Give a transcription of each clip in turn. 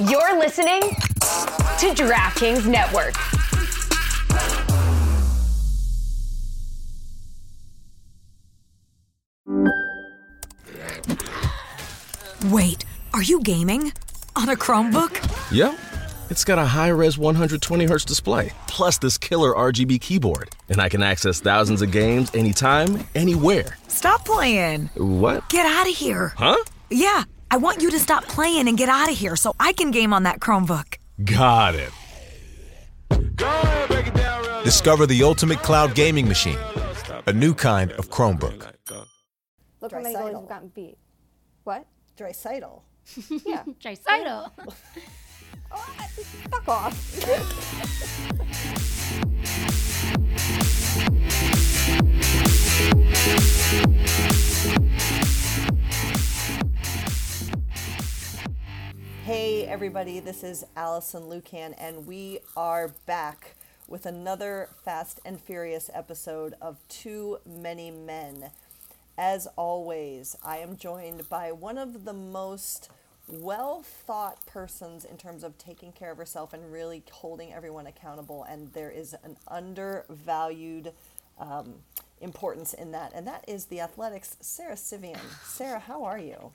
You're listening to DraftKings Network. Wait, are you gaming? On a Chromebook? Yep. It's got a high res 120 Hz display, plus this killer RGB keyboard. And I can access thousands of games anytime, anywhere. Stop playing. What? Get out of here. Huh? Yeah, I want you to stop playing and get out of here so I can game on that Chromebook. Got it. Discover the ultimate cloud gaming machine, a new kind of Chromebook. Look how many goals we've gotten beat. What? Draisaitl. Yeah. Tricidal. Oh, fuck off. Hey, everybody, this is Alison Lukan, and we are back with another Fast and Furious episode of Too Many Men. As always, I am joined by one of the most well thought persons in terms of taking care of herself and really holding everyone accountable, and there is an undervalued um, importance in that, and that is the Athletic's, Sara Civian. Sara, how are you?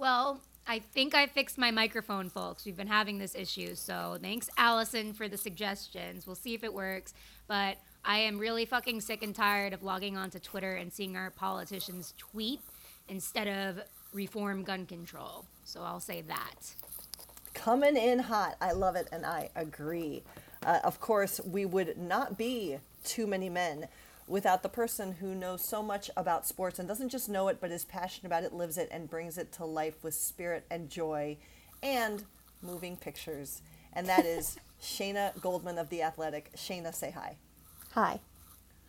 Well, I think I fixed my microphone, folks. We've been having this issue. So thanks, Alison, for the suggestions. We'll see if it works. But I am really fucking sick and tired of logging onto Twitter and seeing our politicians tweet instead of reform gun control. So I'll say that. coming in hot. I love it, and I agree. Uh, of course, we would not be too many men without the person who knows so much about sports and doesn't just know it, but is passionate about it, lives it, and brings it to life with spirit and joy and moving pictures. And that is Shayna Goldman of The Athletic. Shayna, say hi. Hi.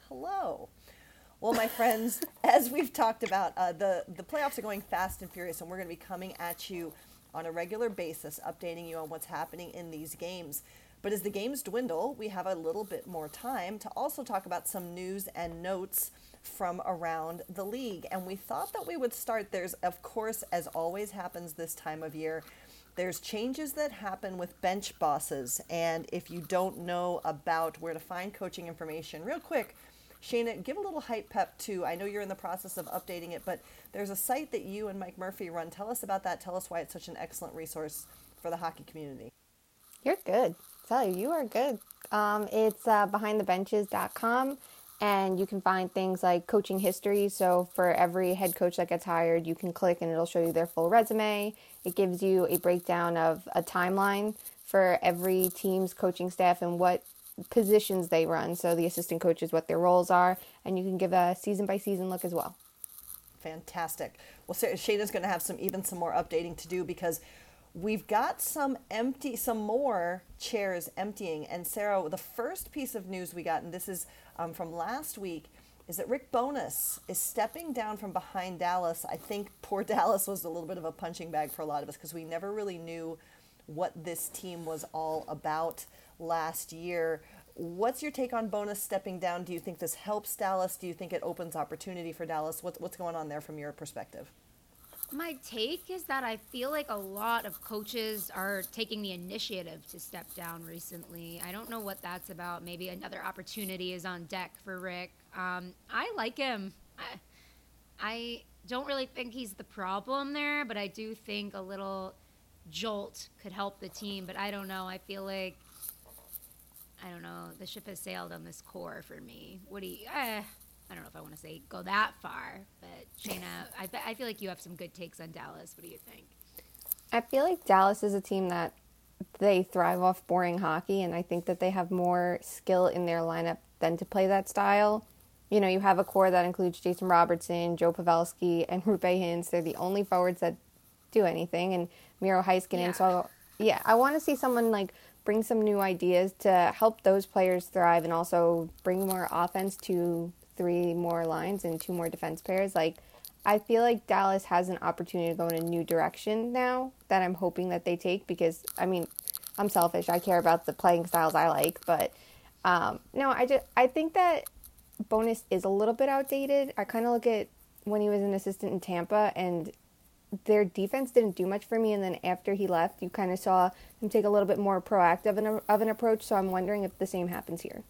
Hello. Well, my friends, as we've talked about, uh, the the playoffs are going fast and furious, and we're going to be coming at you on a regular basis, updating you on what's happening in these games. But as the games dwindle, we have a little bit more time to also talk about some news and notes from around the league. And we thought that we would start. There's, of course, as always happens this time of year, there's changes that happen with bench bosses. And if you don't know about where to find coaching information, real quick, Shayna, give a little hype pep too. I know you're in the process of updating it, but there's a site that you and Mike Murphy run. Tell us about that. Tell us why it's such an excellent resource for the hockey community. You're good. Tell you, you are good. Um, it's uh, behindthebenches.com, and you can find things like coaching history. So for every head coach that gets hired, you can click and it'll show you their full resume. It gives you a breakdown of a timeline for every team's coaching staff and what positions they run. So the assistant coaches, what their roles are, and you can give a season by season look as well. Fantastic. Well, Shayna's going to have some even some more updating to do because we've got some empty, some more chairs emptying. And Sara, the first piece of news we got, and this is um, from last week, is that Rick Bowness is stepping down from behind Dallas. I think poor Dallas was a little bit of a punching bag for a lot of us because we never really knew what this team was all about last year. What's your take on Bowness stepping down? Do you think this helps Dallas? Do you think it opens opportunity for Dallas? What's what's going on there from your perspective? My take is that I feel like a lot of coaches are taking the initiative to step down recently. I don't know what that's about. Maybe another opportunity is on deck for Rick. Um, I like him. I, I don't really think he's the problem there, but I do think a little jolt could help the team. But I don't know. I feel like I don't know. The ship has sailed on this core for me. What do you? Eh, I don't know if I want to say go that far, but Shayna, I, fe- I feel like you have some good takes on Dallas. What do you think? I feel like Dallas is a team that they thrive off boring hockey, and I think that they have more skill in their lineup than to play that style. You know, you have a core that includes Jason Robertson, Joe Pavelski, and Roope Hintz. They're the only forwards that do anything, and Miro Heiskanen. Yeah. So, yeah, I want to see someone like bring some new ideas to help those players thrive, and also bring more offense to three more lines and two more defense pairs. Like, I feel like Dallas has an opportunity to go in a new direction now that I'm hoping that they take because I mean, I'm selfish. I care about the playing styles I like, but um, no, I just I think that Bowness is a little bit outdated. I kind of look at when he was an assistant in Tampa and their defense didn't do much for me, and then after he left, you kind of saw him take a little bit more proactive an, of an approach. So I'm wondering if the same happens here.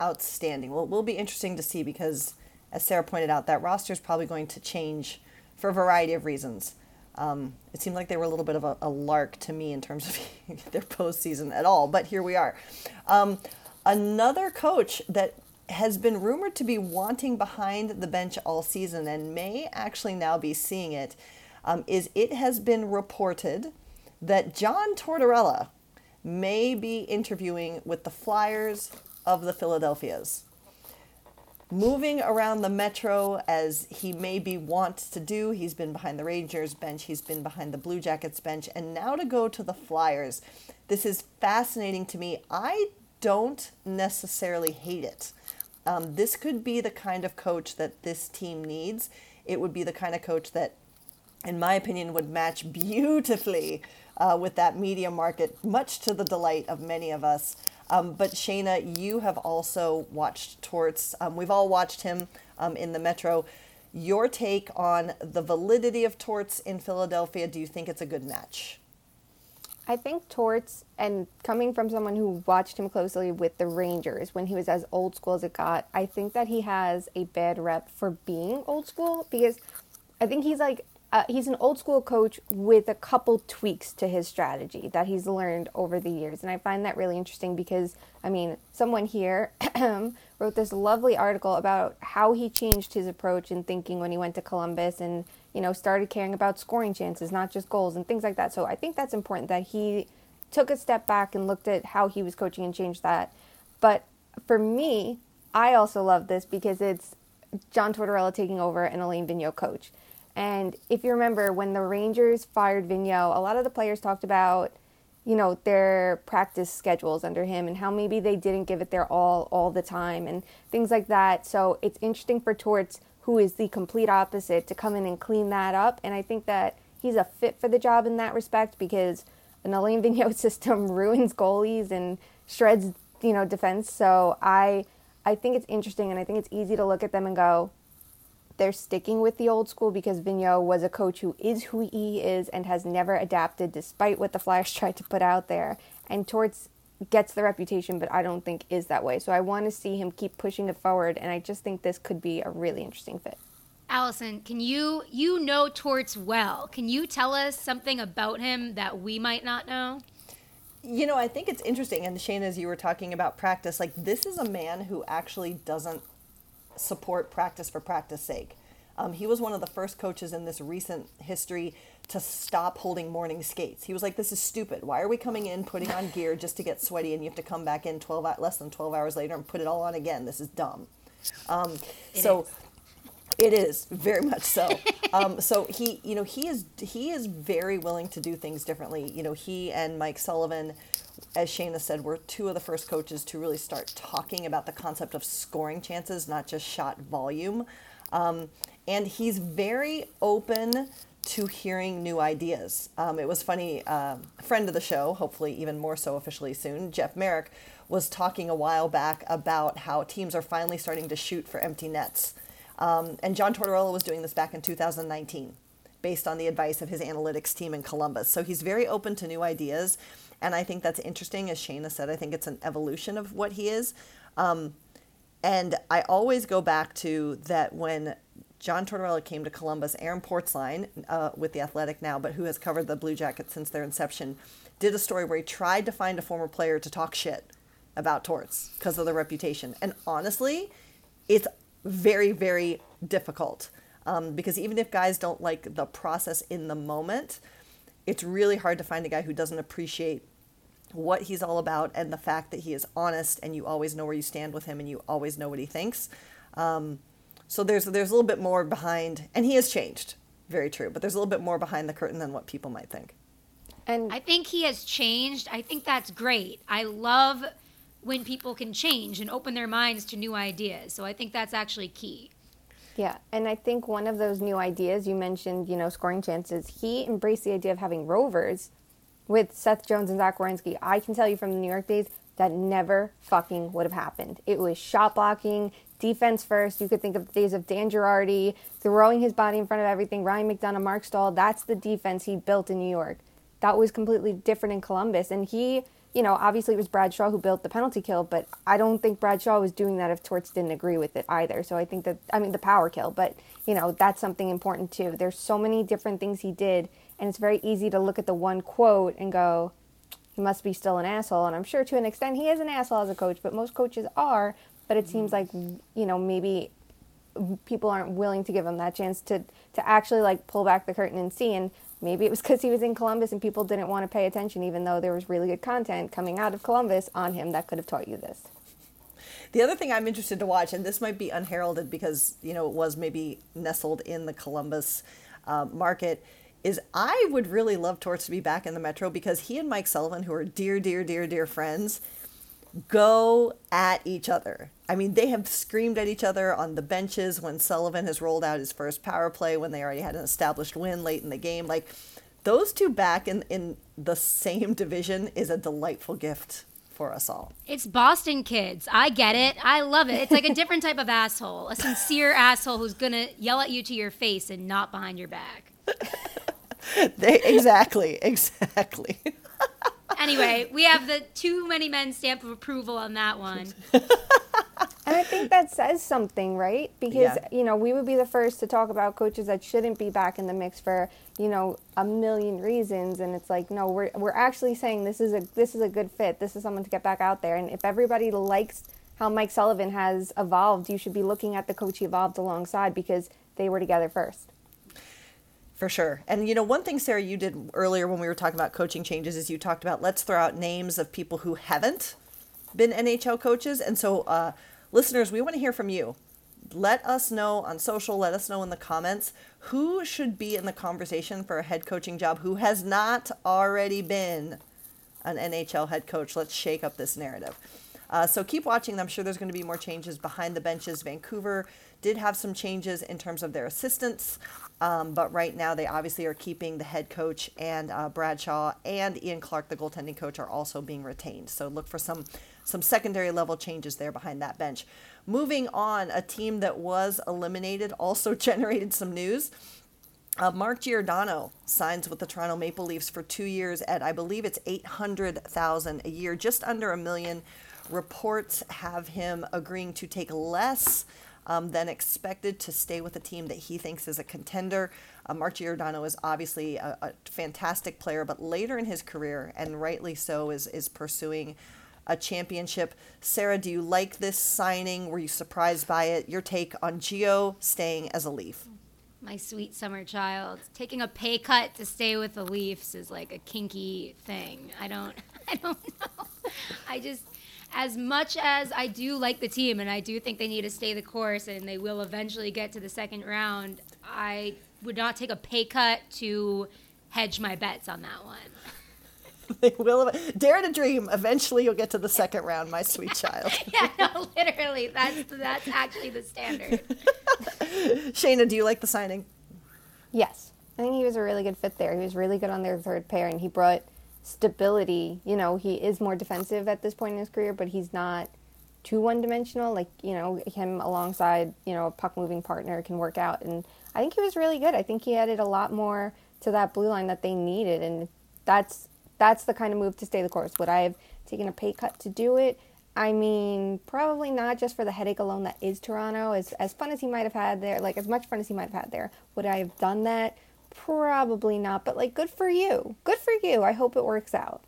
Outstanding. Well, it will be interesting to see because, as Sara pointed out, that roster is probably going to change for a variety of reasons. Um, it seemed like they were a little bit of a, a lark to me in terms of their postseason at all, but here we are. Um, another coach that has been rumored to be wanting behind the bench all season and may actually now be seeing it. Um, is it has been reported that John Tortorella may be interviewing with the Flyers of the Philadelphias. Moving around the metro as he maybe wants to do, he's been behind the Rangers bench, he's been behind the Blue Jackets bench, and now to go to the Flyers. This is fascinating to me. I don't necessarily hate it. Um, this could be the kind of coach that this team needs. It would be the kind of coach that, in my opinion, would match beautifully uh, with that media market, much to the delight of many of us. Um, but Shayna, you have also watched Torts. Um, we've all watched him um, in the Metro. Your take on the validity of Torts in Philadelphia? Do you think it's a good match? I think Torts, and coming from someone who watched him closely with the Rangers when he was as old school as it got, I think that he has a bad rep for being old school because I think he's like uh, he's an old school coach with a couple tweaks to his strategy that he's learned over the years. And I find that really interesting because, I mean, someone here wrote this lovely article about how he changed his approach and thinking when he went to Columbus and you know, started caring about scoring chances, not just goals and things like that. So I think that's important that he took a step back and looked at how he was coaching and changed that. But for me, I also love this because it's John Tortorella taking over and Alain Vigneault coach. And if you remember, when the Rangers fired Vigneault, a lot of the players talked about, you know, their practice schedules under him and how maybe they didn't give it their all all the time and things like that. So it's interesting for Torts who is the complete opposite, to come in and clean that up. And I think that he's a fit for the job in that respect because an Alain Vigneault system ruins goalies and shreds, you know, defense. So I I think it's interesting and I think it's easy to look at them and go, they're sticking with the old school because Vigneault was a coach who is who he is and has never adapted despite what the Flyers tried to put out there. And Torts gets the reputation, but I don't think is that way. So I want to see him keep pushing it forward, and I just think this could be a really interesting fit. Alison, can you you know Torts well? Can you tell us something about him that we might not know? You know, I think it's interesting, and Shane, as you were talking about practice, like this is a man who actually doesn't support practice for practice sake. Um, he was one of the first coaches in this recent history to stop holding morning skates. He was like, "This is stupid. Why are we coming in, putting on gear just to get sweaty, and you have to come back in 12 less than 12 hours later and put it all on again? This is dumb." Um, so. Is. It is very much so. um, so he, you know, he is he is very willing to do things differently. You know, he and Mike Sullivan, as Shayna said, we're two of the first coaches to really start talking about the concept of scoring chances, not just shot volume. Um, and he's very open to hearing new ideas. Um, it was funny, uh, friend of the show, hopefully even more so officially soon, Jeff Marek, was talking a while back about how teams are finally starting to shoot for empty nets. Um, and John Tortorella was doing this back in 2019 based on the advice of his analytics team in Columbus. So he's very open to new ideas. And I think that's interesting. As Shayna said, I think it's an evolution of what he is. Um, and I always go back to that when John Tortorella came to Columbus. Aaron Portzline, uh, with the Athletic now, but who has covered the Blue Jackets since their inception, did a story where he tried to find a former player to talk shit about Torts because of the reputation. And honestly, it's very, very difficult um, because even if guys don't like the process in the moment, it's really hard to find a guy who doesn't appreciate what he's all about and the fact that he is honest and you always know where you stand with him and you always know what he thinks. Um, so there's there's a little bit more behind, and he has changed. Very true, but there's a little bit more behind the curtain than what people might think. And I think he has changed. I think that's great. I love when people can change and open their minds to new ideas. So I think that's actually key. Yeah, and I think one of those new ideas you mentioned, you know, scoring chances. He embraced the idea of having rovers with Seth Jones and Zach Werenski. I can tell you from the New York days, that never fucking would have happened. It was shot blocking, defense first. You could think of the days of Dan Girardi, throwing his body in front of everything. Ryan McDonagh, Marc Staal. That's the defense he built in New York. That was completely different in Columbus, and he you know, obviously it was Brad Shaw who built the penalty kill, but I don't think Brad Shaw was doing that if Torts didn't agree with it either. So I think that, I mean, the power kill, but, you know, that's something important too. There's so many different things he did, and it's very easy to look at the one quote and go, he must be still an asshole. And I'm sure to an extent he is an asshole as a coach, but most coaches are. But it seems like, you know, maybe people aren't willing to give him that chance to, to actually like pull back the curtain and see. And Maybe it was because he was in Columbus and people didn't want to pay attention, even though there was really good content coming out of Columbus on him that could have taught you this. The other thing I'm interested to watch, and this might be unheralded because you know it was maybe nestled in the Columbus uh, market, is I would really love Torts to be back in the Metro because he and Mike Sullivan, who are dear, dear, dear, dear friends, go at each other. I mean, they have screamed at each other on the benches when Sullivan has rolled out his first power play when they already had an established win late in the game. Like those two back in, in the same division is a delightful gift for us all. It's Boston kids. I get it. I love it. It's like a different type of asshole, a sincere asshole who's going to yell at you to your face and not behind your back. they, exactly, exactly. Anyway, we have the too many men stamp of approval on that one. And I think that says something, right? Because, yeah. you know, we would be the first to talk about coaches that shouldn't be back in the mix for, you know, a million reasons. And it's like, no, we're, we're actually saying this is a this is a good fit. This is someone to get back out there. And if everybody likes how Mike Sullivan has evolved, you should be looking at the coach he evolved alongside because they were together first. For sure. And you know, one thing, Sara, you did earlier when we were talking about coaching changes is you talked about let's throw out names of people who haven't been NHL coaches. And so, uh, listeners, we want to hear from you. Let us know on social, let us know in the comments who should be in the conversation for a head coaching job who has not already been an NHL head coach. Let's shake up this narrative. Uh, so keep watching. I'm sure there's going to be more changes behind the benches. Vancouver did have some changes in terms of their assistants, um, but right now they obviously are keeping the head coach and uh, Brad Shaw and Ian Clark, the goaltending coach, are also being retained. So look for some some secondary level changes there behind that bench. Moving on, a team that was eliminated also generated some news. Uh, Mark Giordano signs with the Toronto Maple Leafs for two years at I believe it's eight hundred thousand a year, just under a million. Reports have him agreeing to take less um, expected to stay with a team that he thinks is a contender. Uh, Mark Giordano is obviously a, a, fantastic player, but later in his career, and rightly so, is is pursuing a championship. Sara, do you like this signing? Were you surprised by it? Your take on Gio staying as a Leaf? My sweet summer child. Taking a pay cut to stay with the Leafs is like a kinky thing. I don't I don't know. I just as much as I do like the team and I do think they need to stay the course and they will eventually get to the second round, I would not take a pay cut to hedge my bets on that one. they will dare to dream. Eventually, you'll get to the second round, my sweet child. yeah, no, literally, that's that's actually the standard. Shayna, do you like the signing? Yes, I think he was a really good fit there. He was really good on their third pair, and he brought stability. You know, he is more defensive at this point in his career, but he's not too one dimensional. Like, you know, him alongside, you know, a puck moving partner can work out. And I think he was really good. I think he added a lot more to that blue line that they needed. And that's that's the kind of move to stay the course. Would I have taken a pay cut to do it? I mean, probably not just for the headache alone that is Toronto. As as fun as he might have had there, like as much fun as he might have had there, would I have done that? Probably not, but like good for you. Good for you. I hope it works out.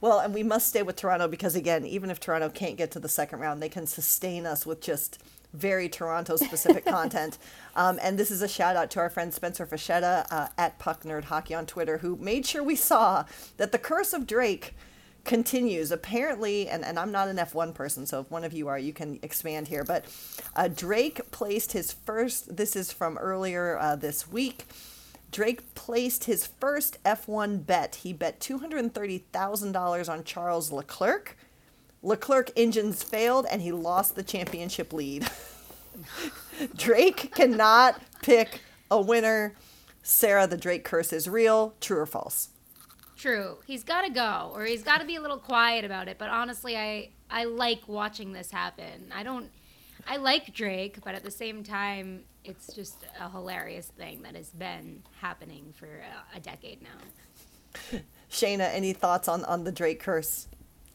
Well, and we must stay with Toronto because again, even if Toronto can't get to the second round, they can sustain us with just very Toronto specific content. Um, and this is a shout out to our friend Spencer Fascetta uh, at Puck Nerd Hockey on Twitter, who made sure we saw that the curse of Drake continues. Apparently, and, and I'm not an F1 person, so if one of you are, you can expand here. But uh, Drake placed his first, this is from earlier uh, this week. Drake placed his first F1 bet. He bet $230,000 on Charles Leclerc Leclerc engines failed and he lost the championship lead. Drake cannot pick a winner. Sara, the Drake curse is real. True or false? True. He's got to go, or he's got to be a little quiet about it. But honestly, I I like watching this happen. I don't. I like Drake, but at the same time, it's just a hilarious thing that has been happening for a, a decade now. Shayna, any thoughts on, on the Drake curse?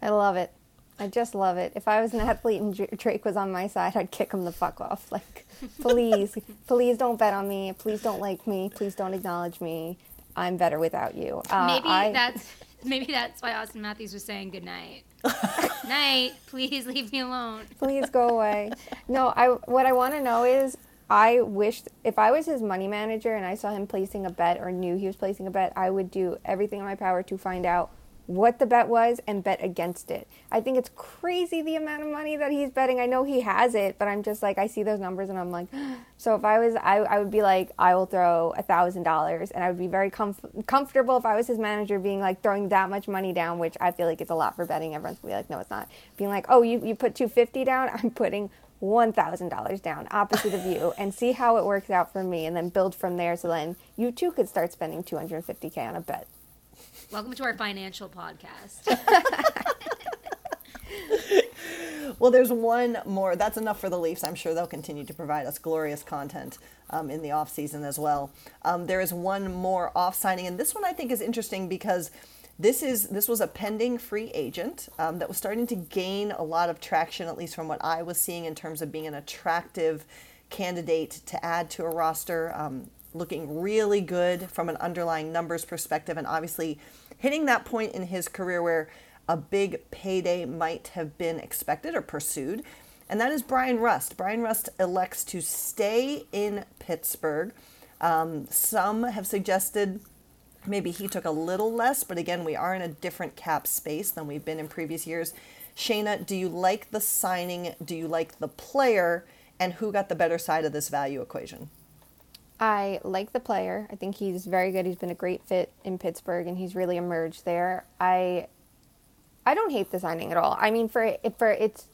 I love it. I just love it. If I was an athlete and Drake was on my side, I'd kick him the fuck off. Like, please, please don't bet on me. Please don't like me. Please don't acknowledge me. I'm better without you. Uh, maybe I, that's maybe that's why Auston Matthews was saying good night. night, please leave me alone. please go away. No, I what I want to know is I wished if I was his money manager and I saw him placing a bet or knew he was placing a bet, I would do everything in my power to find out what the bet was and bet against it. I think it's crazy the amount of money that he's betting. I know he has it, but I'm just like I see those numbers and I'm like, so if I was, I, I would be like, I will throw a thousand dollars, and I would be very comf- comfortable if I was his manager, being like throwing that much money down, which I feel like it's a lot for betting. Everyone's be like, no, it's not. Being like, oh, you you put two fifty down, I'm putting one thousand dollars down, opposite of you, and see how it works out for me, and then build from there. So then you too could start spending two hundred and fifty k on a bet. Welcome to our financial podcast. Well, there's one more. That's enough for the Leafs. I'm sure they'll continue to provide us glorious content um, in the off season as well. Um, there is one more off signing, and this one I think is interesting because this is this was a pending free agent um, that was starting to gain a lot of traction, at least from what I was seeing in terms of being an attractive candidate to add to a roster. Looking really good from an underlying numbers perspective, and obviously hitting that point in his career where a big payday might have been expected or pursued. And that is Bryan Rust. Bryan Rust elects to stay in Pittsburgh. Um, some have suggested maybe he took a little less, but again, we are in a different cap space than we've been in previous years. Shayna, do you like the signing? Do you like the player? And who got the better side of this value equation? I like the player. I think he's very good. He's been a great fit in Pittsburgh, and he's really emerged there. I, I don't hate the signing at all. I mean, for for it's,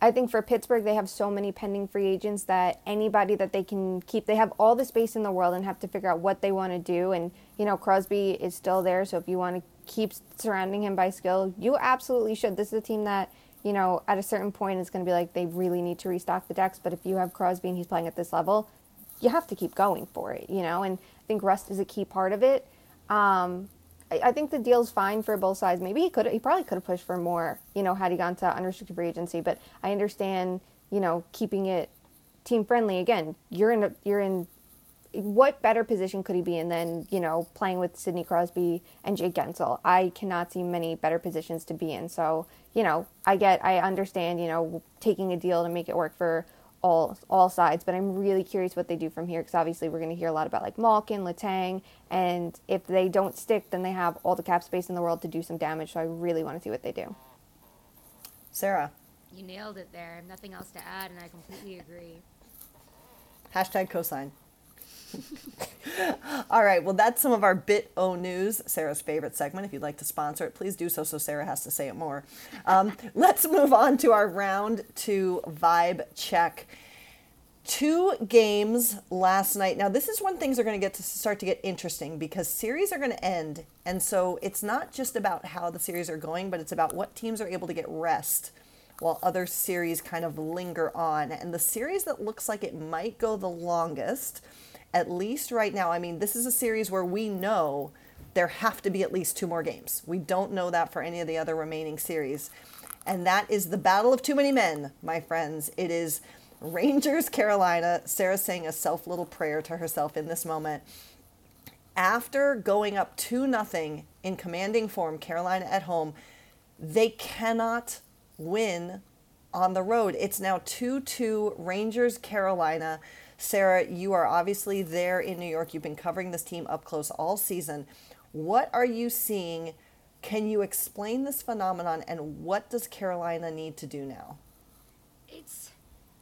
I think for Pittsburgh they have so many pending free agents that anybody that they can keep, they have all the space in the world and have to figure out what they want to do. And you know, Crosby is still there, so if you want to keep surrounding him by skill, you absolutely should. This is a team that you know, at a certain point, it's going to be like they really need to restock the decks. But if you have Crosby and he's playing at this level, you have to keep going for it, you know. And I think Rust is a key part of it. Um, I, I think the deal's fine for both sides. Maybe he could, he probably could have pushed for more, you know, had he gone to unrestricted free agency. But I understand, you know, keeping it team friendly. Again, you're in, a, you're in. What better position could he be in than you know playing with Sidney Crosby and Jake Guentzel? I cannot see many better positions to be in. So you know, I get, I understand, you know, taking a deal to make it work for all all sides, but I'm really curious what they do from here because obviously we're going to hear a lot about like Malkin, Letang, and if they don't stick, then they have all the cap space in the world to do some damage. So I really want to see what they do. Sara, You nailed it there. I have nothing else to add, and I completely agree. hashtag cosign. All right, well, that's some of our Bit O News, Sara's favorite segment. If you'd like to sponsor it, please do so so Sara has to say it more. Um, let's move on to our round two vibe check. Two games last night. Now, this is when things are going to get to start to get interesting because series are going to end. And so it's not just about how the series are going, but it's about what teams are able to get rest while other series kind of linger on. And the series that looks like it might go the longest at least right now, I mean, this is a series where we know there have to be at least two more games. We don't know that for any of the other remaining series. And that is the battle of too many men, my friends. It is Rangers, Carolina. Sara saying a self little prayer to herself in this moment. After going up 2 nothing in commanding form, Carolina at home, they cannot win on the road. It's now 2 2 Rangers, Carolina. Sara, you are obviously there in New York. You've been covering this team up close all season. What are you seeing? Can you explain this phenomenon and what does Carolina need to do now? It's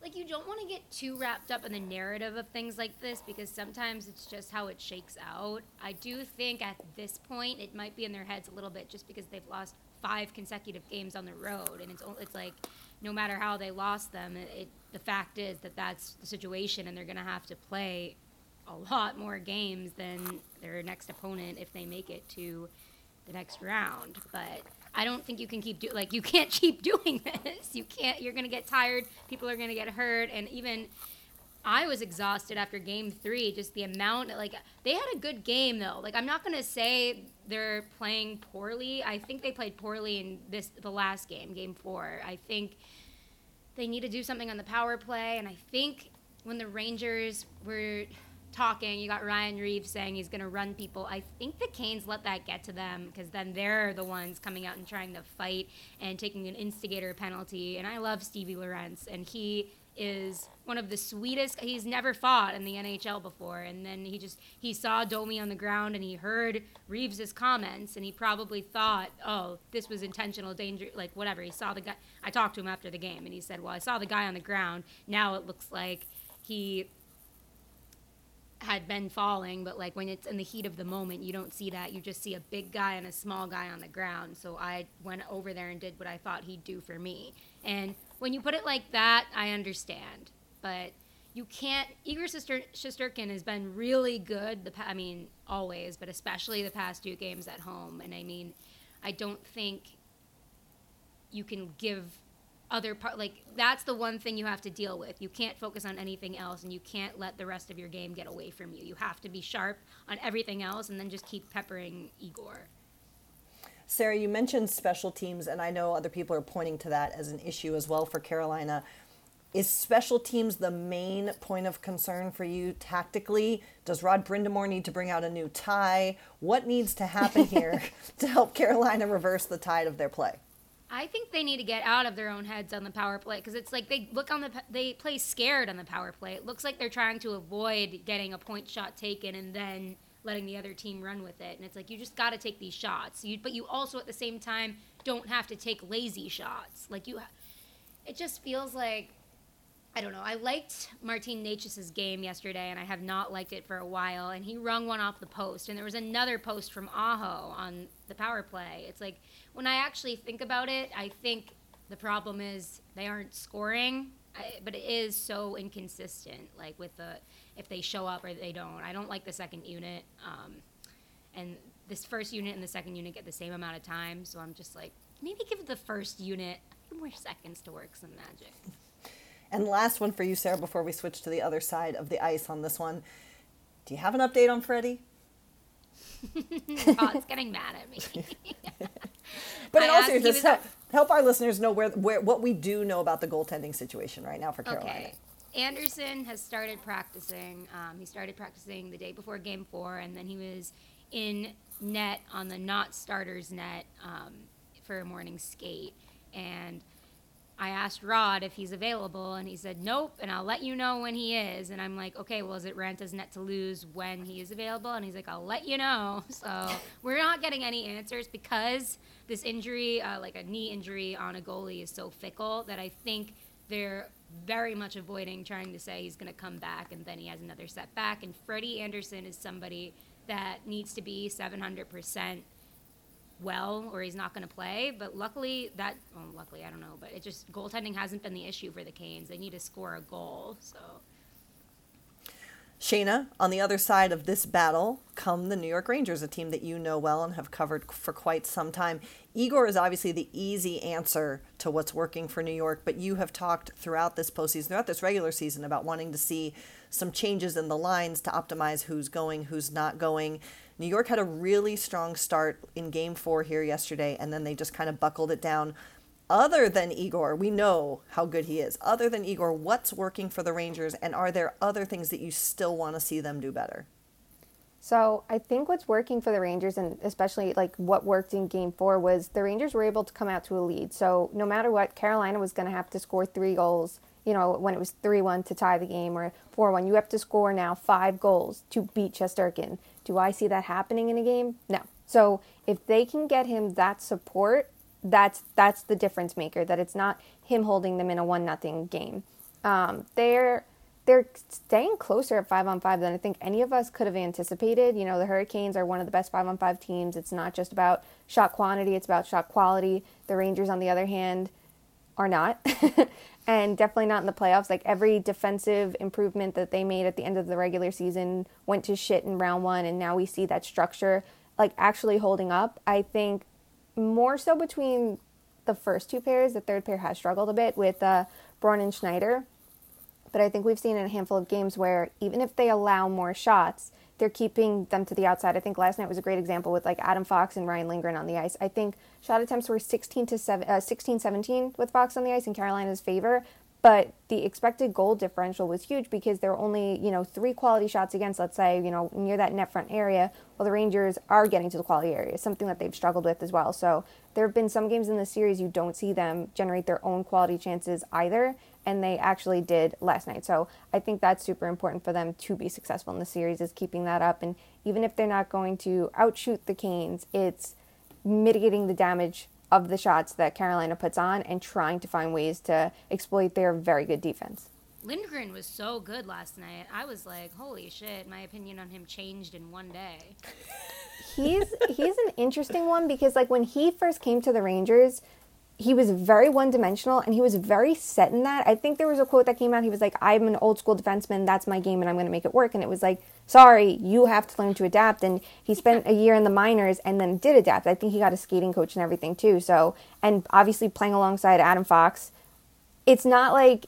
like you don't want to get too wrapped up in the narrative of things like this because sometimes it's just how it shakes out. I do think at this point it might be in their heads a little bit just because they've lost five consecutive games on the road and it's it's like no matter how they lost them, it, it the fact is that that's the situation and they're going to have to play a lot more games than their next opponent if they make it to the next round. But I don't think you can keep do like you can't keep doing this. You can't. You're gonna get tired. People are gonna get hurt, and even I was exhausted after game three. Just the amount, like they had a good game though. Like I'm not gonna say they're playing poorly. I think they played poorly in this the last game, game four. I think they need to do something on the power play, and I think when the Rangers were talking, you got Ryan Reaves saying he's going to run people. I think the Canes let that get to them because then they're the ones coming out and trying to fight and taking an instigator penalty. And I love Stevie Lorentz, and he is one of the sweetest. He's never fought in the NHL before, and then he just he saw Domi on the ground and he heard Reaves's comments, and he probably thought, oh, this was intentional danger, like whatever. He saw the guy. I talked to him after the game, and he said, well, I saw the guy on the ground. Now it looks like he had been falling, but like when it's in the heat of the moment, you don't see that. You just see a big guy and a small guy on the ground. So I went over there and did what I thought he'd do for me. And when you put it like that, I understand. But you can't. Igor Shesterkin has been really good. The I mean, always, but especially the past two games at home. And I mean, I don't think you can give other part like that's the one thing you have to deal with you can't focus on anything else and you can't let the rest of your game get away from you you have to be sharp on everything else and then just keep peppering igor sara you mentioned special teams and i know other people are pointing to that as an issue as well for carolina is special teams the main point of concern for you tactically? Does Rod Brind'Amour need to bring out a new tie? What needs to happen here to help Carolina reverse the tide of their play? I think they need to get out of their own heads on the power play because it's like they look on the they play scared on the power play. It looks like they're trying to avoid getting a point shot taken and then letting the other team run with it. And it's like you just got to take these shots. You, but you also at the same time don't have to take lazy shots. Like you, it just feels like I don't know. I liked Martin Necas's game yesterday, and I have not liked it for a while. And he rung one off the post, and there was another post from Aho on the power play. It's like when I actually think about it, I think the problem is they aren't scoring, I, but it is so inconsistent. Like with the if they show up or they don't. I don't like the second unit, um, and this first unit and the second unit get the same amount of time. So I'm just like maybe give the first unit a few more seconds to work some magic. And last one for you, Sara, before we switch to the other side of the ice on this one. Do you have an update on Freddie? oh, it's getting mad at me. but in all seriousness, help our listeners know where, where what we do know about the goaltending situation right now for Carolina. Okay. Andersen has started practicing. Um, he started practicing the day before Game Four, and then he was in net on the not starters net um, for a morning skate. And I asked Rod if he's available, and he said nope, and I'll let you know when he is. And I'm like, okay, well, is it Raanta's net to lose when he is available? And he's like, I'll let you know. So we're not getting any answers because this injury, uh, like a knee injury on a goalie, is so fickle that I think they're very much avoiding trying to say he's going to come back and then he has another setback. And Freddie Andersen is somebody that needs to be 700 percent well or he's not going to play. But luckily, that well, luckily I don't know, but it just goaltending hasn't been the issue for the Canes. They need to score a goal. So. Shayna, on the other side of this battle come the New York Rangers, a team that you know well and have covered for quite some time. Igor is obviously the easy answer to what's working for New York, but you have talked throughout this postseason, throughout this regular season, about wanting to see some changes in the lines to optimize who's going, who's not going. New York had a really strong start in game four here yesterday, and then they just kind of buckled it down. Other than Igor, we know how good he is. Other than Igor, what's working for the Rangers, and are there other things that you still want to see them do better? So I think what's working for the Rangers, and especially like what worked in Game Four, was the Rangers were able to come out to a lead. So no matter what, Carolina was going to have to score three goals. You know, when it was three one to tie the game or four one, you have to score now five goals to beat Shesterkin. Do I see that happening in a game? No. So if they can get him that support, that's that's the difference maker. That it's not him holding them in a one nothing game. Um, they're they're staying closer at five on five than I think any of us could have anticipated. You know, the Hurricanes are one of the best five on five teams. It's not just about shot quantity; it's about shot quality. The Rangers, on the other hand, are not. and definitely not in the playoffs. Like every defensive improvement that they made at the end of the regular season went to shit in round one, and now we see that structure like actually holding up. I think more so between the first two pairs. The third pair has struggled a bit with uh, Braun and Schneider. But I think we've seen in a handful of games where even if they allow more shots, they're keeping them to the outside. I think last night was a great example with like Adam Fox and Ryan Lindgren on the ice. I think shot attempts were 16 to 7, uh, 16 17 with Fox on the ice in Carolina's favor, but the expected goal differential was huge because there were only, you know, three quality shots against, let's say, you know, near that net front area, well the Rangers are getting to the quality area, something that they've struggled with as well. So there have been some games in the series you don't see them generate their own quality chances either, and they actually did last night. So I think that's super important for them to be successful in the series is keeping that up. And even if they're not going to outshoot the Canes, it's mitigating the damage of the shots that Carolina puts on and trying to find ways to exploit their very good defense. Lindgren was so good last night. I was like, holy shit, my opinion on him changed in one day. he's he's an interesting one because like when he first came to the Rangers, he was very one dimensional and he was very set in that. I think there was a quote that came out. He was like, I'm an old school defenseman. That's my game and I'm going to make it work. And it was like, sorry, you have to learn to adapt. And he spent a year in the minors and then did adapt. I think he got a skating coach and everything too. So, and obviously playing alongside Adam Fox, it's not like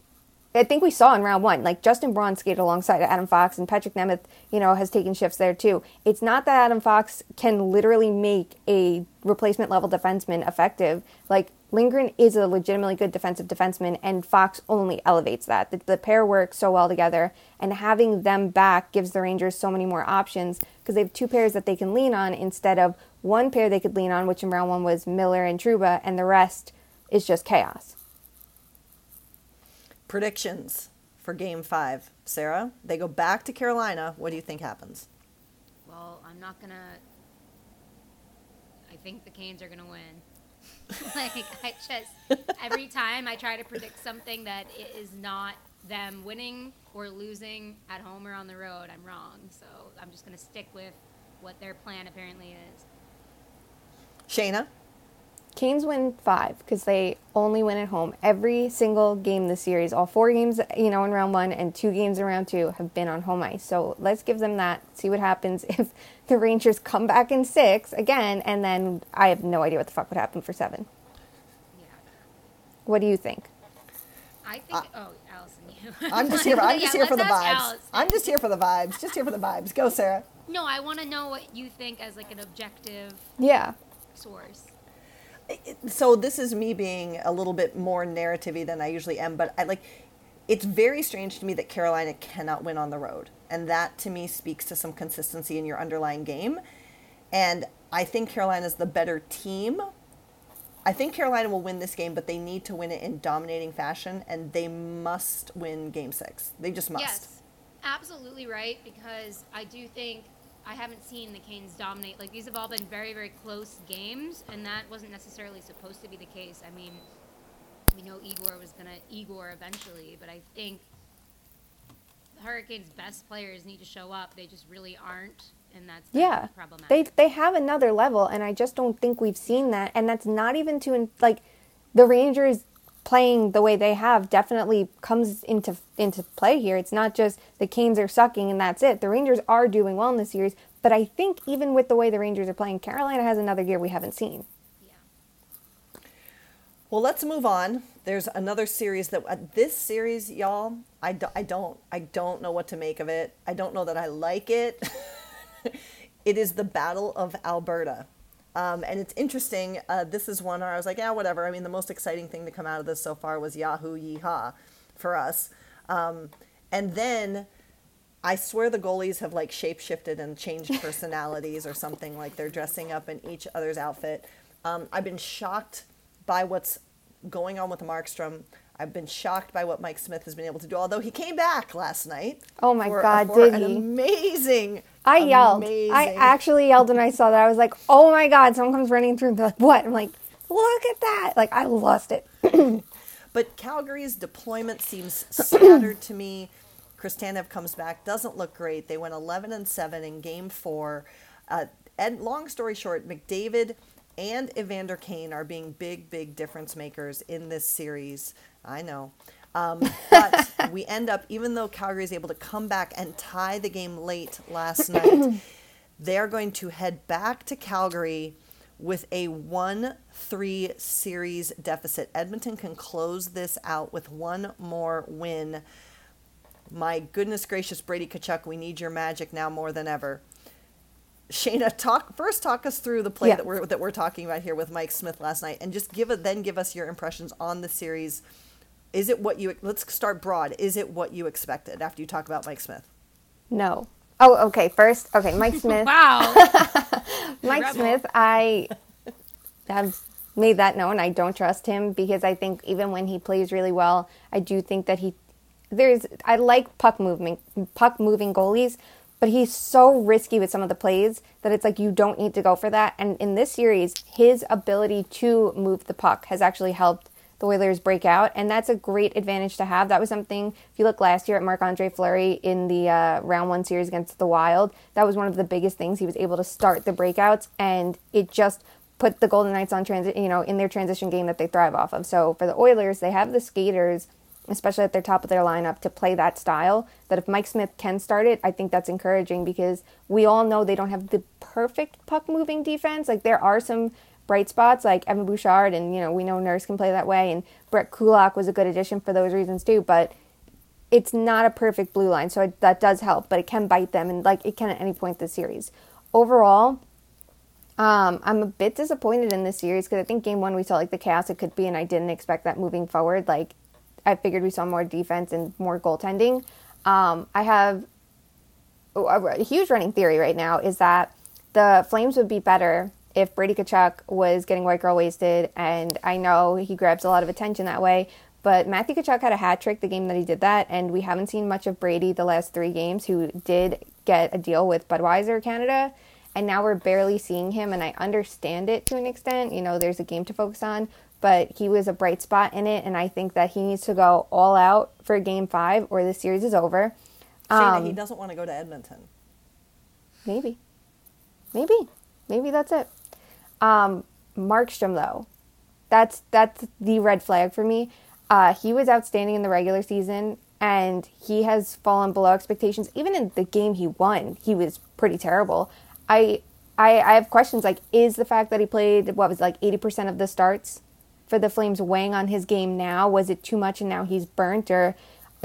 I think we saw in round one, like Justin Braun skated alongside Adam Fox, and Patrik Nemeth, you know, has taken shifts there too. It's not that Adam Fox can literally make a replacement level defenseman effective. Like Lindgren is a legitimately good defensive defenseman, and Fox only elevates that. The, the pair works so well together, and having them back gives the Rangers so many more options because they have two pairs that they can lean on instead of one pair they could lean on, which in round one was Miller and Trouba, and the rest is just chaos. Predictions for game five. Sara, they go back to Carolina. What do you think happens? Well, I'm not going to. I think the Canes are going to win. like, I just. Every time I try to predict something that it is not them winning or losing at home or on the road, I'm wrong. So I'm just to stick with what their plan apparently is. Shayna? Canes win five because they only win at home. Every single game this series, all four games, you know, in round one and two games in round two have been on home ice. So let's give them that. See what happens if the Rangers come back in six again, and then I have no idea what the fuck would happen for seven. Yeah. What do you think? I think. Uh, oh, Alison, you. I'm just here. I'm just Yeah, here for the vibes. Alice. I'm just here for the vibes. Just here for the vibes. Go, Sara. No, I want to know what you think as like an objective Yeah. source. So this is me being a little bit more narrativey than I usually am, but I like it's very strange to me that Carolina cannot win on the road. And that to me speaks to some consistency in your underlying game. And I think Carolina's the better team. I think Carolina will win this game, but they need to win it in dominating fashion and they must win game 6. They just must. Yes, absolutely right. Because I do think I haven't seen the Canes dominate. Like these have all been very, very close games, and that wasn't necessarily supposed to be the case. I mean, we know Igor was gonna Igor eventually, but I think the Hurricanes' best players need to show up. They just really aren't, and that's Yeah. problematic. They they have another level, and I just don't think we've seen that. And that's not even to like the Rangers playing the way they have definitely comes into into play here. It's not just the Canes are sucking and that's it. The Rangers are doing well in this series, but I think even with the way the Rangers are playing, Carolina has another gear we haven't seen. yeah. Well, let's move on. There's another series that uh, this series, y'all, I, do, I don't I don't know what to make of it. I don't know that I like it. it is the Battle of Alberta. Um, and it's interesting. Uh, this is one where I was like, yeah, whatever. I mean, the most exciting thing to come out of this so far was Yahoo Yeehaw for us. Um, and then I swear the goalies have like shapeshifted and changed personalities or something. Like they're dressing up in each other's outfit. Um, I've been shocked by what's going on with Markstrom. I've been shocked by what Mike Smith has been able to do. Although he came back last night. Oh my for- God, for did an he? Amazing. I yelled. I actually yelled when I saw that. I was like, "Oh my god!" Someone comes running through like, "What?" I'm like, "Look at that!" Like I lost it. But Calgary's deployment seems scattered to me. Chris Tanev comes back, doesn't look great. They went 11 and 7 in game four. Uh, and long story short, McDavid and Evander Kane are being big, big difference makers in this series. I know. Um, but we end up, even though Calgary is able to come back and tie the game late last night, They are going to head back to Calgary with a 1 3 series deficit. Edmonton can close this out with one more win. My goodness gracious, Brady Tkachuk, we need your magic now more than ever. Shayna, talk first. Talk us through the play Yeah. that we're that we're talking about here with Mike Smith last night, and just give it. Then give us your impressions on the series. Is it what you? Let's start broad. Is it what you expected after you talk about Mike Smith? No. Oh, okay. First, okay, Mike Smith. Wow. Mike Rebel. Smith, I have made that known. I don't trust him because I think even when he plays really well, I do think that he there's I like puck movement puck moving goalies, but he's so risky with some of the plays that it's like you don't need to go for that. And in this series, his ability to move the puck has actually helped the Oilers break out, and that's a great advantage to have. That was something, if you look last year at Marc Andre Fleury in the uh, round one series against the Wild, that was one of the biggest things. He was able to start the breakouts, and it just put the Golden Knights on transit, you know, in their transition game that they thrive off of. So for the Oilers, they have the skaters, especially at their top of their lineup, to play that style. That if Mike Smith can start it, I think that's encouraging because we all know they don't have the perfect puck moving defense. Like there are some bright spots like Evan Bouchard and you know we know Nurse can play that way and Brett Kulak was a good addition for those reasons too but it's not a perfect blue line so it, that does help but it can bite them and like it can at any point this series. Overall um, I'm a bit disappointed in this series because I think game one we saw like the chaos it could be and I didn't expect that moving forward like I figured we saw more defense and more goaltending. Um, I have a, a huge running theory right now is that the Flames would be better if Brady Tkachuk was getting white girl wasted, and I know he grabs a lot of attention that way. But Matthew Tkachuk had a hat trick the game that he did that, and we haven't seen much of Brady the last three games, who did get a deal with Budweiser Canada, and now we're barely seeing him. And I understand it to an extent. You know, there's a game to focus on, but he was a bright spot in it, and I think that he needs to go all out for Game Five, or the series is over. Shayna, Um, he doesn't want to go to Edmonton. Maybe. Maybe. Maybe that's it. Um, Markstrom though, that's that's the red flag for me. Uh, he was outstanding in the regular season, and he has fallen below expectations. Even in the game he won, he was pretty terrible. I I, I have questions like: Is the fact that he played what was like eighty percent of the starts for the Flames weighing on his game now? Was it too much, and now he's burnt, or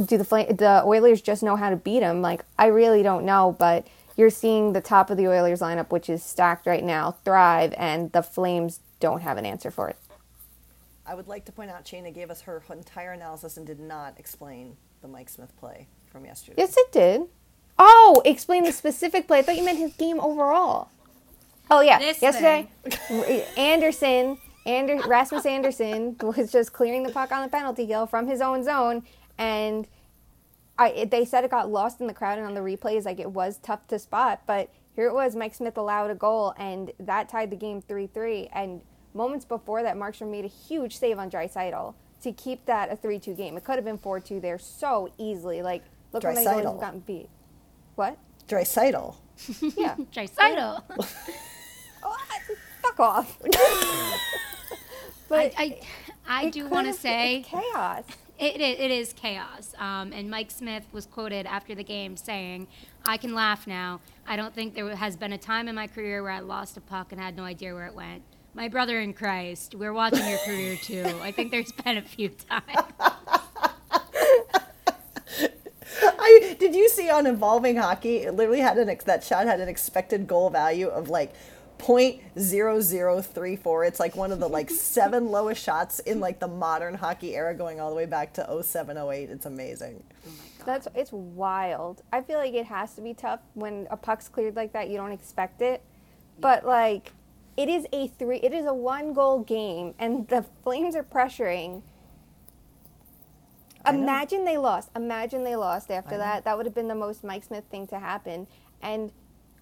do the Fla- the Oilers just know how to beat him? Like I really don't know, but you're seeing the top of the Oilers lineup, which is stacked right now, thrive, and the Flames don't have an answer for it. I would like to point out Shayna gave us her entire analysis and did not explain the Mike Smith play from yesterday. Yes, it did. Oh, explain the specific play. I thought you meant his game overall. Oh yeah, This yesterday, Andersson, Ander, Rasmus Andersson was just clearing the puck on the penalty kill from his own zone, and I it, they said it got lost in the crowd and on the replays, like it was tough to spot. But here it was, Mike Smith allowed a goal, and that tied the game three three. And moments before that, Markstrom made a huge save on Draisaitl to keep that a three two game. It could have been four two there so easily. Like look how many goals Draisaitl. have gotten beat. What? Draisaitl. Yeah. Tricidal. Oh, fuck off. but I, I, I it do want to say chaos. It, it, is chaos. Um, and Mike Smith was quoted after the game saying, I can laugh now. I don't think there has been a time in my career where I lost a puck and had no idea where it went. My brother in Christ, we're watching your career too. I think there's been a few times. I did you see on evolving hockey? It literally had an ex, that shot had an expected goal value of like. 0.0034 it's like one of the like seven lowest shots in like the modern hockey era going all the way back to 0708 it's amazing That's it's wild. I feel like it has to be tough when a puck's cleared like that. You don't expect it, but like it is a three. It is a one goal game, and the Flames are pressuring. Imagine they lost. Imagine they lost after that. That would have been the most Mike Smith thing to happen. And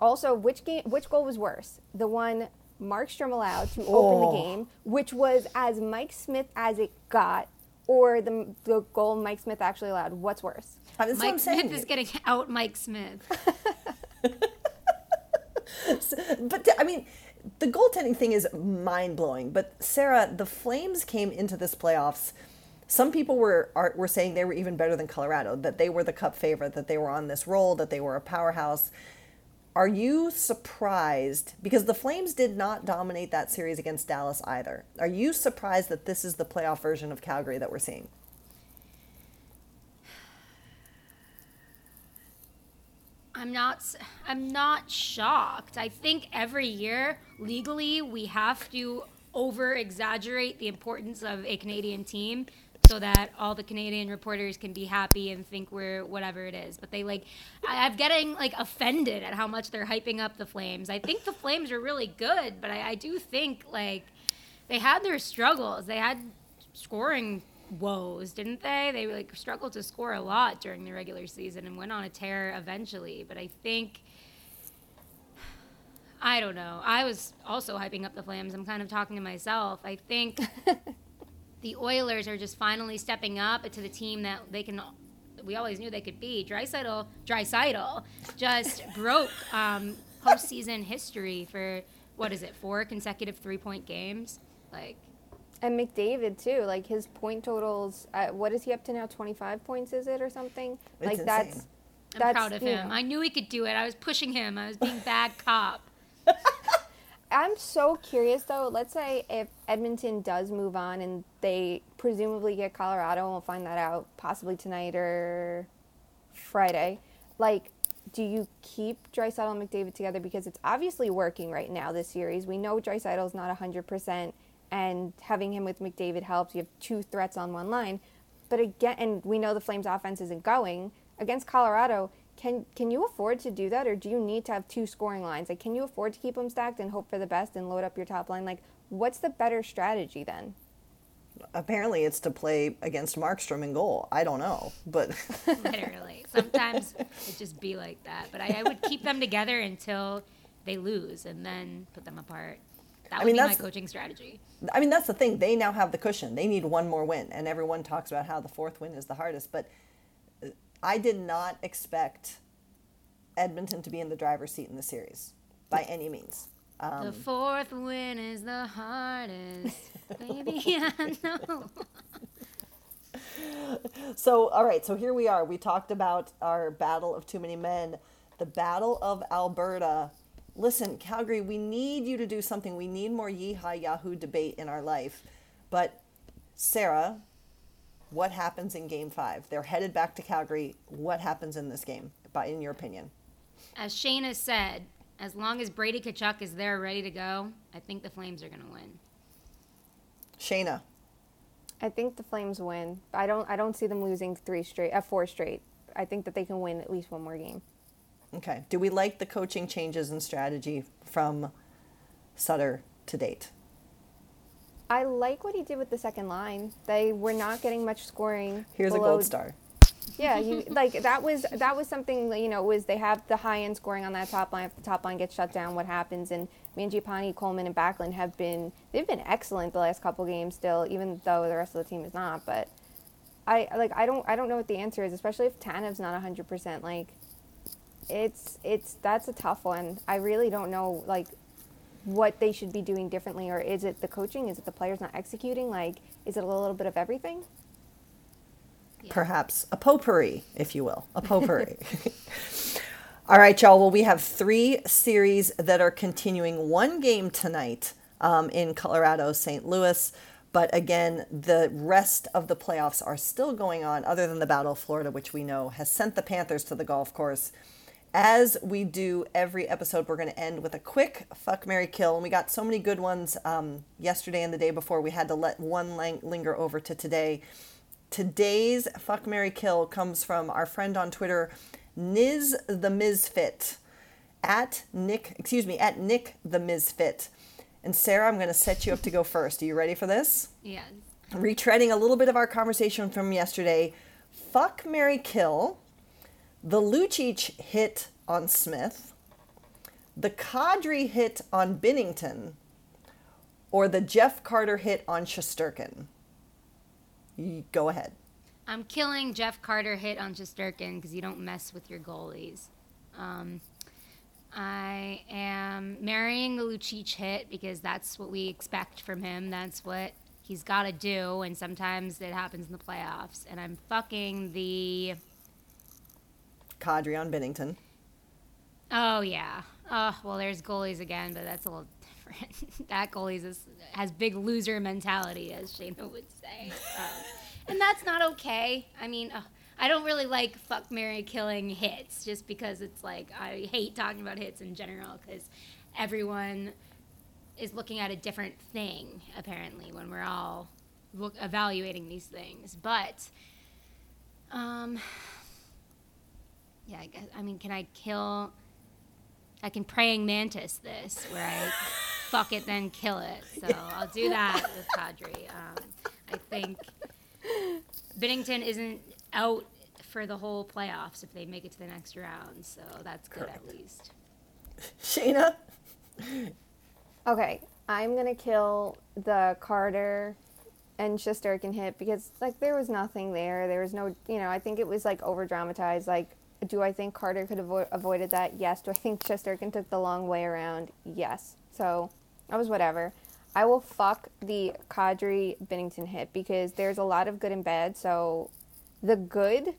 also, which game? Which goal was worse? The one Markstrom allowed to open the Oh. game, which was as Mike Smith as it got, or the the goal Mike Smith actually allowed. What's worse? Uh, that's what I'm Mike saying. Smith is getting out Mike Smith. but th- I mean, the goaltending thing is mind blowing. But Sara, the Flames came into this playoffs. Some people were are, were saying they were even better than Colorado, that they were the Cup favorite, that they were on this roll, that they were a powerhouse. Are you surprised because the Flames did not dominate that series against Dallas either? Are you surprised that this is the playoff version of Calgary that we're seeing? I'm not I'm not shocked. I think every year legally we have to over exaggerate the importance of a Canadian team so that all the Canadian reporters can be happy and think we're whatever it is. But they like I, I'm getting like offended at how much they're hyping up the Flames. I think the Flames are really good, but I, I do think like they had their struggles. They had scoring woes, didn't they? They like struggled to score a lot during the regular season and went on a tear eventually. But I think I don't know. I was also hyping up the Flames. I'm kind of talking to myself. I think the Oilers are just finally stepping up to the team that they can. We always knew they could be. Draisaitl, Draisaitl, just broke um, postseason history for what is it? Four consecutive three point games. Like And McDavid too, like his point totals. Uh, what is he up to now? Twenty five points, is it or something? It's like insane. that's. I'm that's, proud of him. know. I knew he could do it. I was pushing him. I was being bad cop. I'm so curious though. Let's say if Edmonton does move on and they presumably get Colorado, and we'll find that out possibly tonight or Friday. Like, do you keep Draisaitl and McDavid together because it's obviously working right now this series? We know Draisaitl's not hundred percent, and having him with McDavid helps. You have two threats on one line, but again, and we know the Flames' offense isn't going against Colorado. Can can you afford to do that, or do you need to have two scoring lines? Like, can you afford to keep them stacked and hope for the best and load up your top line? Like, what's the better strategy then? Apparently, it's to play against Markstrom in goal. I don't know, but Literally. Sometimes it just be like that. But I, I would keep them together until they lose and then put them apart. That would mean, be my coaching strategy. I mean, that's the thing. They now have the cushion. They need one more win, and everyone talks about how the fourth win is the hardest. But I did not expect Edmonton to be in the driver's seat in the series by any means. the um, fourth win is the hardest. Baby, I know. So, all right, so here we are. We talked about our battle of too many men, the battle of Alberta. Listen, Calgary, we need you to do something. We need more Yeehaw Yahoo debate in our life. But, Sara, what happens in game five? They're headed back to Calgary. What happens in this game, by, in your opinion? As Shayna said, as long as Brady Tkachuk is there ready to go, I think the Flames are going to win. Shayna. I think the Flames win. I don't. I don't see them losing three straight, uh, four straight. I think that they can win at least one more game. Okay. Do we like the coaching changes and strategy from Sutter to date? I like what he did with the second line. They were not getting much scoring. Here's a gold star. Yeah, you like that was that was something you know was they have the high end scoring on that top line. If the top line gets shut down, what happens? And Mangiapane, Coleman, and Backlund have been they've been excellent the last couple games still, even though the rest of the team is not. But I like I don't I don't know what the answer is, especially if Tanev's not hundred percent. Like it's it's that's a tough one. I really don't know like what they should be doing differently, or is it the coaching? Is it the players not executing? Like is it a little bit of everything? perhaps a potpourri, if you will, a potpourri. All right, y'all. Well, we have three series that are continuing. One game tonight um, in Colorado, St. Louis. But again, the rest of the playoffs are still going on, other than the Battle of Florida, which we know has sent the Panthers to the golf course. As we do every episode, we're going to end with a quick fuck, Mary kill. And we got so many good ones um, yesterday and the day before. We had to let one lang- linger over to today. Today's fuck, Mary kill comes from our friend on Twitter, Niz the Misfit, at Nick, excuse me, at Nick the Misfit. And Sara, I'm going to set you up to go first. Are you ready for this? Yeah. retreading a little bit of our conversation from yesterday. Fuck Mary Kill, the Lucic hit on Smith, the Kadri hit on Binnington, or the Jeff Carter hit on Shesterkin. You Go ahead. I'm killing Jeff Carter hit on Shesterkin because you don't mess with your goalies. Um, I am marrying the Lucic hit because that's what we expect from him. That's what he's got to do, and sometimes it happens in the playoffs. And I'm fucking the. Kadri on Binnington. Oh yeah. Oh well, there's goalies again, but that's a little different. that goalies is, has big loser mentality, as Shayna would say, um, and that's not okay. I mean, uh, I don't really like fuck Mary killing hits, just because it's like I hate talking about hits in general because everyone is looking at a different thing apparently when we're all look, evaluating these things, but. Um, yeah, I guess. I mean, can I kill? I can praying mantis this, where I fuck it then kill it. So I'll do that with Kadri. Um, I think Binnington isn't out for the whole playoffs if they make it to the next round, so that's good at least. Shayna? Okay, I'm gonna kill the Carter and Shesterkin hit because like there was nothing there. There was no, you know, I think it was like over dramatized. Like, do I think Carter could have avo- avoided that? Yes. Do I think Shesterkin took the long way around? Yes. So that was whatever. I will fuck the Kadri Binnington hit because there's a lot of good and bad. So the good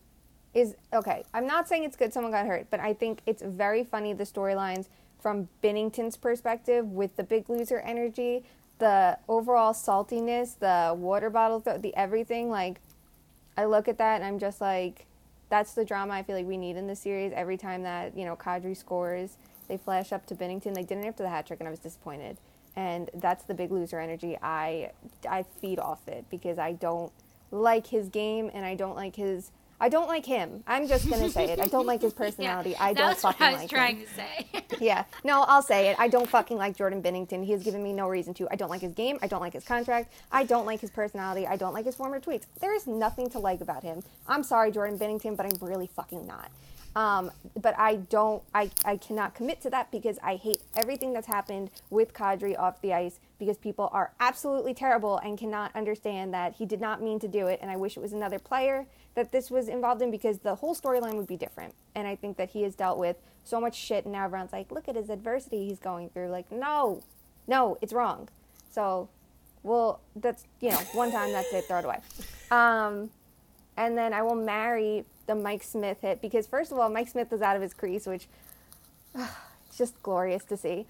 is okay. I'm not saying it's good someone got hurt, but I think it's very funny the storylines from Binnington's perspective with the big loser energy, the overall saltiness, the water bottle, th- the everything. Like, I look at that and I'm just like, that's the drama I feel like we need in the series. Every time that you know Kadri scores, they flash up to Binnington. They didn't after the hat trick, and I was disappointed. And that's the big loser energy. I I feed off it because I don't like his game and I don't like his I don't like him. I'm just gonna say it. I don't like his personality. Yeah, I don't that's what fucking I was like trying him. to say. Yeah. No, I'll say it. I don't fucking like Jordan Binnington. He has given me no reason to. I don't like his game. I don't like his contract. I don't like his personality. I don't like his former tweets. There is nothing to like about him. I'm sorry, Jordan Binnington, but I'm really fucking not. Um, but I don't, I, I cannot commit to that because I hate everything that's happened with Kadri off the ice because people are absolutely terrible and cannot understand that he did not mean to do it. And I wish it was another player that this was involved in because the whole storyline would be different. And I think that he has dealt with so much shit and now everyone's like, look at his adversity he's going through. Like, no, no, it's wrong. So, well, that's, you know, one time, that's it, throw it away. Um, and then I will marry the Mike Smith hit because first of all, Mike Smith was out of his crease, which it's just glorious to see.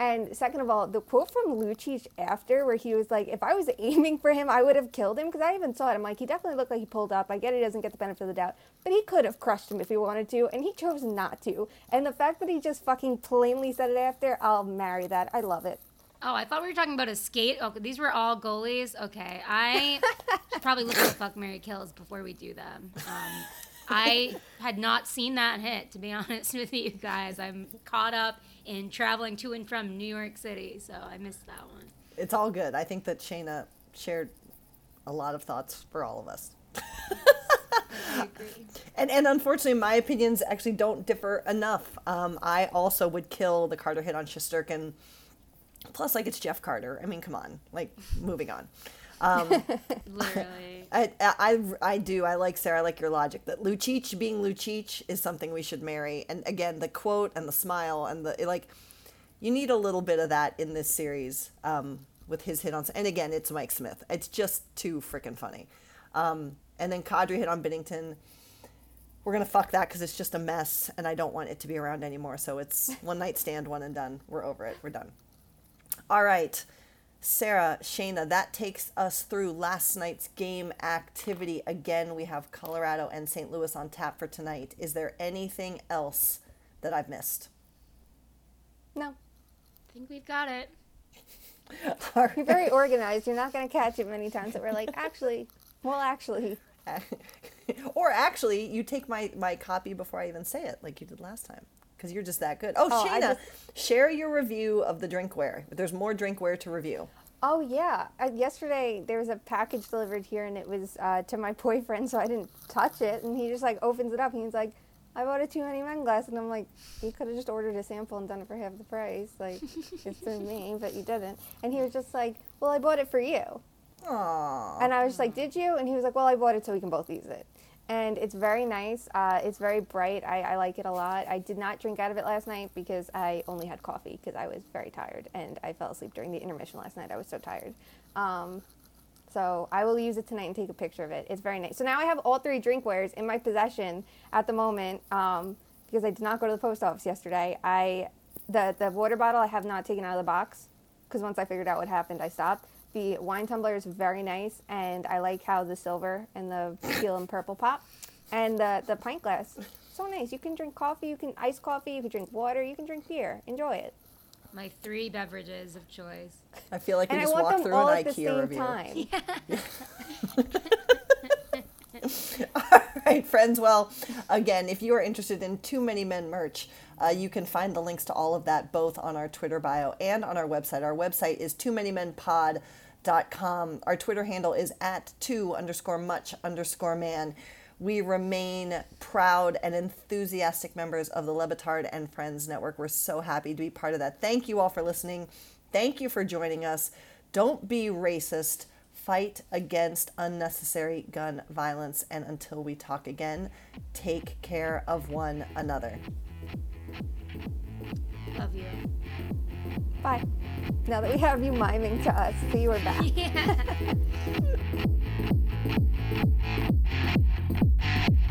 And second of all, the quote from Lucic after, where he was like, "If I was aiming for him, I would have killed him," because I even saw it. I'm like, he definitely looked like he pulled up. I get he doesn't get the benefit of the doubt, but he could have crushed him if he wanted to, and he chose not to. And the fact that he just fucking plainly said it after, I'll marry that. I love it. Oh, I thought we were talking about a skate. Oh, these were all goalies. Okay, I should probably look at fuck Mary kills before we do them. Um, I had not seen that hit, to be honest with you guys. I'm caught up in traveling to and from New York City, so I missed that one. It's all good. I think that Shayna shared a lot of thoughts for all of us. And, and unfortunately, my opinions actually don't differ enough. Um, I also would kill the Carter hit on Shesterkin. Plus, like, it's Jeff Carter. I mean, come on. Like, moving on. Literally. I, I, I do. I like Sara. I like your logic that Lucic being Lucic is something we should marry. And again, the quote and the smile and the like, you need a little bit of that in this series um, with his hit on. And again, it's Mike Smith. It's just too freaking funny. Um, and then Kadri hit on Binnington. We're gonna fuck that because it's just a mess, and I don't want it to be around anymore. So it's one night stand, one and done. We're over it. We're done. All right. Sara, Shayna, that takes us through last night's game activity. Again, we have Colorado and St. Louis on tap for tonight. Is there anything else that I've missed? No, I think we've got it. All you're very organized. You're not gonna catch it many times that we're like, actually, well, actually. or actually, you take my, my copy before I even say it, like you did last time, because you're just that good. Oh, Oh, Shayna, just- share your review of the drinkware. There's more drinkware to review. Oh yeah. Uh, yesterday there was a package delivered here, and it was uh, to my boyfriend, so I didn't touch it. And he just like opens it up, and he's like, "I bought a too many men glass," and I'm like, "You could have just ordered a sample and done it for half the price. Like, it's through me, but you didn't." And he was just like, "Well, I bought it for you." Aww. And I was just like, "Did you?" And he was like, "Well, I bought it so we can both use it." And it's very nice. Uh, it's very bright. I, I like it a lot. I did not drink out of it last night because I only had coffee because I was very tired and I fell asleep during the intermission last night. I was so tired. Um, so I will use it tonight and take a picture of it. It's very nice. So now I have all three drinkwares in my possession at the moment um, because I did not go to the post office yesterday. I the the water bottle I have not taken out of the box because once I figured out what happened, I stopped. The wine tumbler is very nice, and I like how the silver and the teal and purple pop, and the the pint glass so nice. You can drink coffee, you can ice coffee, you can drink water, you can drink beer. Enjoy it. My three beverages of choice. I feel like we And I just want walked them through all an at the IKEA same review. time. Right, friends. Well, again, if you are interested in Too Many Men merch, uh, you can find the links to all of that both on our Twitter bio and on our website. Our website is too many men pod.com. Our Twitter handle is at two underscore much underscore man. We remain proud and enthusiastic members of the Le Batard and Friends Network. We're so happy to be part of that. Thank you all for listening. Thank you for joining us. Don't be racist. Fight against unnecessary gun violence. And until we talk again, take care of one another. Love you. Bye. Now that we have you miming to us, so you are back. Yeah.